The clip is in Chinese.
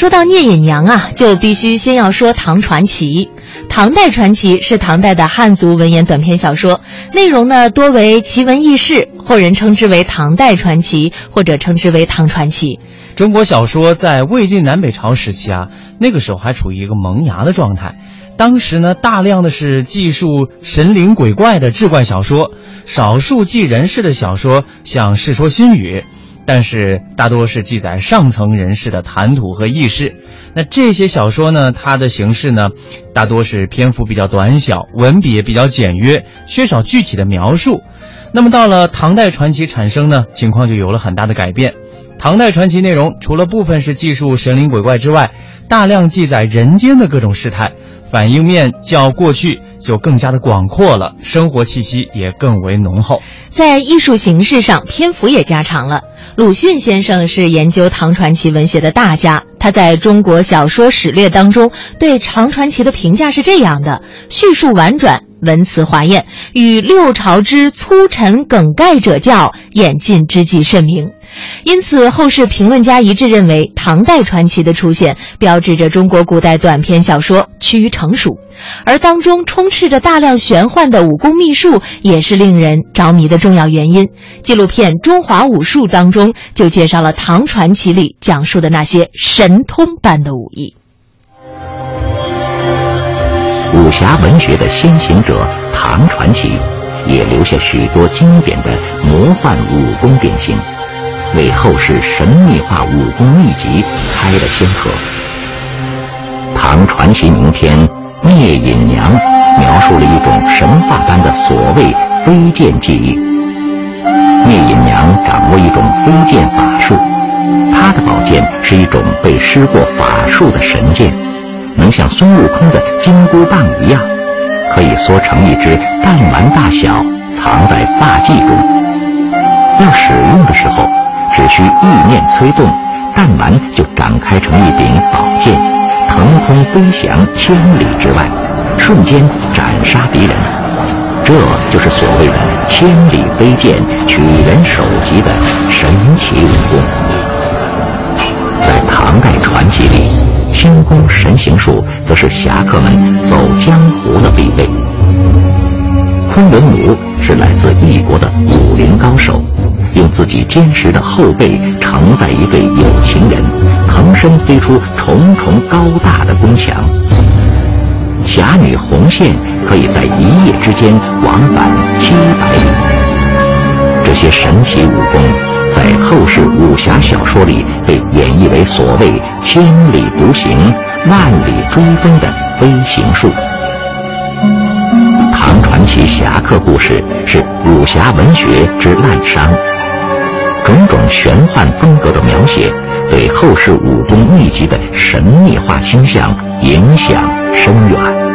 说到聂隐娘啊，就必须先要说唐传奇。唐代传奇是唐代的汉族文言短篇小说，内容呢多为奇闻异事，或人称之为唐代传奇，或者称之为唐传奇。中国小说在魏晋南北朝时期啊，那个时候还处于一个萌芽的状态。当时呢，大量的是记述神灵鬼怪的志怪小说，少数记人事的小说，像《世说新语》。但是大多是记载上层人士的谈吐和轶事，那这些小说呢，它的形式呢，大多是篇幅比较短小，文笔也比较简约，缺少具体的描述。那么到了唐代传奇产生呢，情况就有了很大的改变。唐代传奇内容除了部分是记述神灵鬼怪之外，大量记载人间的各种事态，反映面较过去就更加的广阔了，生活气息也更为浓厚。在艺术形式上，篇幅也加长了。鲁迅先生是研究唐传奇文学的大家，他在中国小说史略当中对唐传奇的评价是这样的：叙述婉转，文辞华艳，与六朝之粗沉梗概者较，演进之际甚明。因此，后世评论家一致认为，唐代传奇的出现标志着中国古代短篇小说趋于成熟，而当中充斥着大量玄幻的武功秘术，也是令人着迷的重要原因。纪录片《中华武术》当中就介绍了唐传奇里讲述的那些神通般的武艺。武侠文学的先行者唐传奇，也留下许多经典的魔幻武功典型。为后世神秘化武功秘籍开了先河。唐传奇名篇《灭隐娘》描述了一种神话般的所谓飞剑技艺。灭隐娘掌握一种飞剑法术，她的宝剑是一种被施过法术的神剑，能像孙悟空的金箍棒一样，可以缩成一只弹丸大小，藏在发髻中。要使用的时候。只需意念催动，弹丸就展开成一柄宝剑，腾空飞翔千里之外，瞬间斩杀敌人。这就是所谓的“千里飞剑，取人首级”的神奇武功。在唐代传奇里，轻功神行术则是侠客们走江湖的必备。昆仑奴是来自异国的武林高手。用自己坚实的后背承载一对有情人，腾身飞出重重高大的宫墙。侠女红线可以在一夜之间往返七百里。这些神奇武功，在后世武侠小说里被演绎为所谓“千里独行，万里追风”的飞行术。唐传奇侠客故事是武侠文学之滥觞。种玄幻风格的描写，对后世武功秘籍的神秘化倾向影响深远。